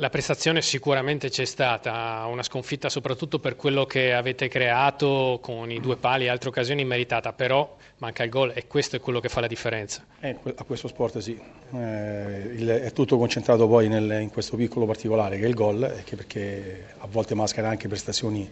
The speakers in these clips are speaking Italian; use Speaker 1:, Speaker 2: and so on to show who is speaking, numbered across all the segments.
Speaker 1: La prestazione sicuramente c'è stata, una sconfitta soprattutto per quello che avete creato con i due pali e altre occasioni meritata, però manca il gol e questo è quello che fa la differenza.
Speaker 2: Eh, a questo sport sì, eh, il, è tutto concentrato poi nel, in questo piccolo particolare che è il gol, perché a volte maschera anche prestazioni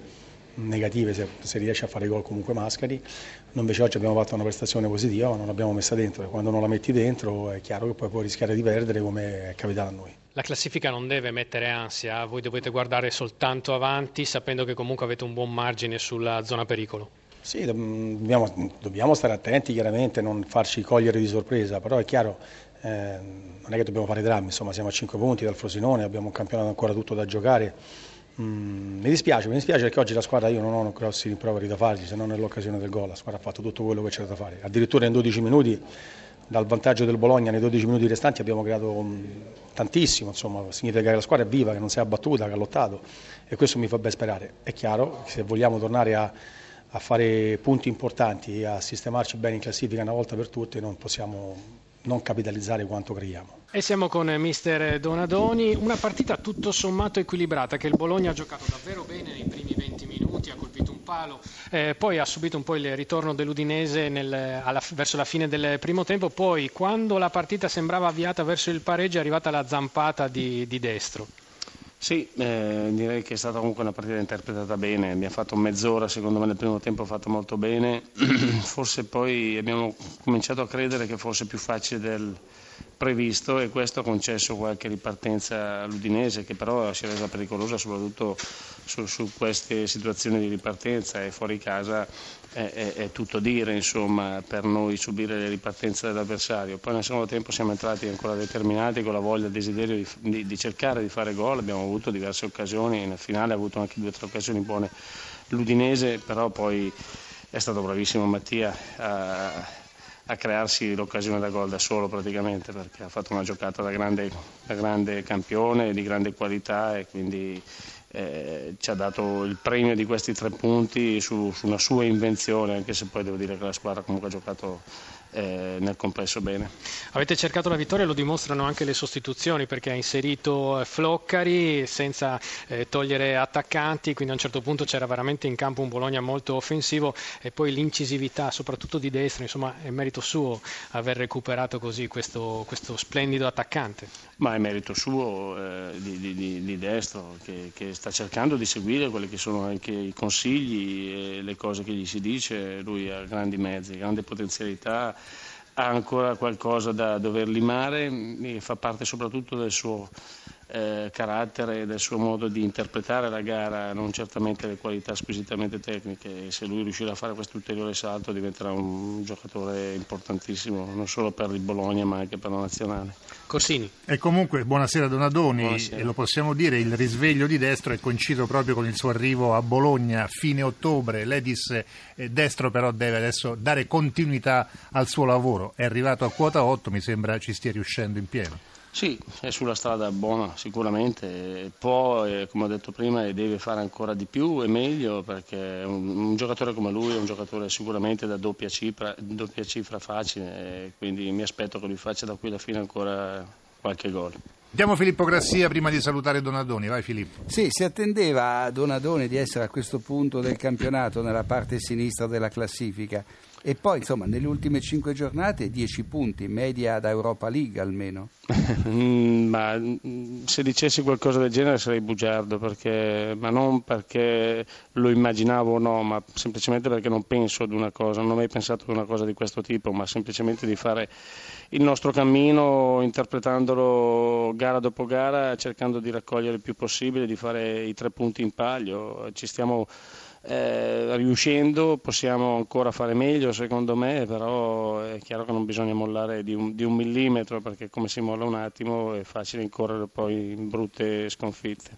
Speaker 2: negative se, se riesce a fare gol comunque Mascari, noi invece oggi abbiamo fatto una prestazione positiva ma non l'abbiamo messa dentro e quando non la metti dentro è chiaro che poi puoi rischiare di perdere come è capitato a noi.
Speaker 1: La classifica non deve mettere ansia, voi dovete guardare soltanto avanti sapendo che comunque avete un buon margine sulla zona pericolo.
Speaker 2: Sì, dobbiamo, dobbiamo stare attenti chiaramente, non farci cogliere di sorpresa, però è chiaro, eh, non è che dobbiamo fare drammi, insomma siamo a 5 punti dal Frosinone, abbiamo un campionato ancora tutto da giocare Mm, mi dispiace, mi dispiace perché oggi la squadra io non ho grossi rimproveri da fargli se non nell'occasione del gol, la squadra ha fatto tutto quello che c'era da fare, addirittura in 12 minuti dal vantaggio del Bologna nei 12 minuti restanti abbiamo creato um, tantissimo, insomma, significa che la squadra è viva, che non si è abbattuta, che ha lottato e questo mi fa ben sperare. È chiaro che se vogliamo tornare a, a fare punti importanti e a sistemarci bene in classifica una volta per tutte non possiamo non capitalizzare quanto creiamo.
Speaker 1: E siamo con mister Donadoni, una partita tutto sommato equilibrata che il Bologna ha giocato davvero bene nei primi 20 minuti, ha colpito un palo, eh, poi ha subito un po' il ritorno dell'Udinese nel, alla, verso la fine del primo tempo, poi quando la partita sembrava avviata verso il pareggio è arrivata la zampata di, di destro.
Speaker 3: Sì, eh, direi che è stata comunque una partita interpretata bene, abbiamo fatto mezz'ora, secondo me nel primo tempo fatto molto bene, forse poi abbiamo cominciato a credere che fosse più facile del previsto e questo ha concesso qualche ripartenza all'Udinese che però si è resa pericolosa soprattutto su, su queste situazioni di ripartenza e fuori casa è, è, è, tutto dire insomma, per noi subire le ripartenze dell'avversario. Poi nel secondo tempo siamo entrati ancora determinati con la voglia e il desiderio di, di, di, cercare di fare gol, abbiamo avuto diverse occasioni, nel finale ha avuto anche due o tre occasioni buone l'Udinese, però poi è stato bravissimo Mattia a, a crearsi l'occasione da gol da solo praticamente perché ha fatto una giocata da grande, da grande campione, di grande qualità e quindi eh, ci ha dato il premio di questi tre punti su, su, una sua invenzione, anche se poi devo dire che la squadra comunque ha giocato eh, nel complesso bene.
Speaker 1: Avete cercato la vittoria, lo dimostrano anche le sostituzioni perché ha inserito eh, Floccari senza eh, togliere attaccanti, quindi a un certo punto c'era veramente in campo un Bologna molto offensivo e poi l'incisività soprattutto di destra, insomma è merito suo aver recuperato così questo, questo splendido attaccante.
Speaker 3: Ma è merito suo eh, di, di, di, destro che, che, sta cercando di seguire quelli che sono anche i consigli e le cose che gli si dice, lui ha grandi mezzi, grande potenzialità ha ancora qualcosa da dover limare e fa parte soprattutto del suo eh, carattere e del suo modo di interpretare la gara, non certamente le qualità squisitamente tecniche e se lui riuscirà a fare questo ulteriore salto diventerà un giocatore importantissimo non solo per il Bologna ma anche per la nazionale.
Speaker 1: Corsini.
Speaker 4: E comunque buonasera Donadoni, buonasera. E lo possiamo dire, il risveglio di Destro è coinciso proprio con il suo arrivo a Bologna a fine ottobre, lei disse eh, Destro però deve adesso dare continuità al suo lavoro, è arrivato a quota 8, mi sembra ci stia riuscendo in pieno.
Speaker 3: Sì, è sulla strada buona sicuramente, può, come ho detto prima, deve fare ancora di più e meglio perché un, un giocatore come lui è un giocatore sicuramente da doppia cifra, doppia cifra facile, quindi mi aspetto che lui faccia da qui alla fine ancora qualche gol.
Speaker 4: Diamo Filippo Grassia prima di salutare Donadoni, vai Filippo.
Speaker 5: Sì, si attendeva a Donadoni di essere a questo punto del campionato nella parte sinistra della classifica e poi insomma nelle ultime cinque giornate 10 punti, media da Europa League almeno.
Speaker 3: Ma se dicessi qualcosa del genere sarei bugiardo, perché, ma non perché lo immaginavo o no, ma semplicemente perché non penso ad una cosa, non ho mai pensato ad una cosa di questo tipo, ma semplicemente di fare il nostro cammino interpretandolo gara dopo gara, cercando di raccogliere il più possibile, di fare i tre punti in palio. Ci stiamo eh, riuscendo possiamo ancora fare meglio secondo me, però è chiaro che non bisogna mollare di un, di un millimetro perché come si molla un attimo è facile incorrere poi in brutte sconfitte.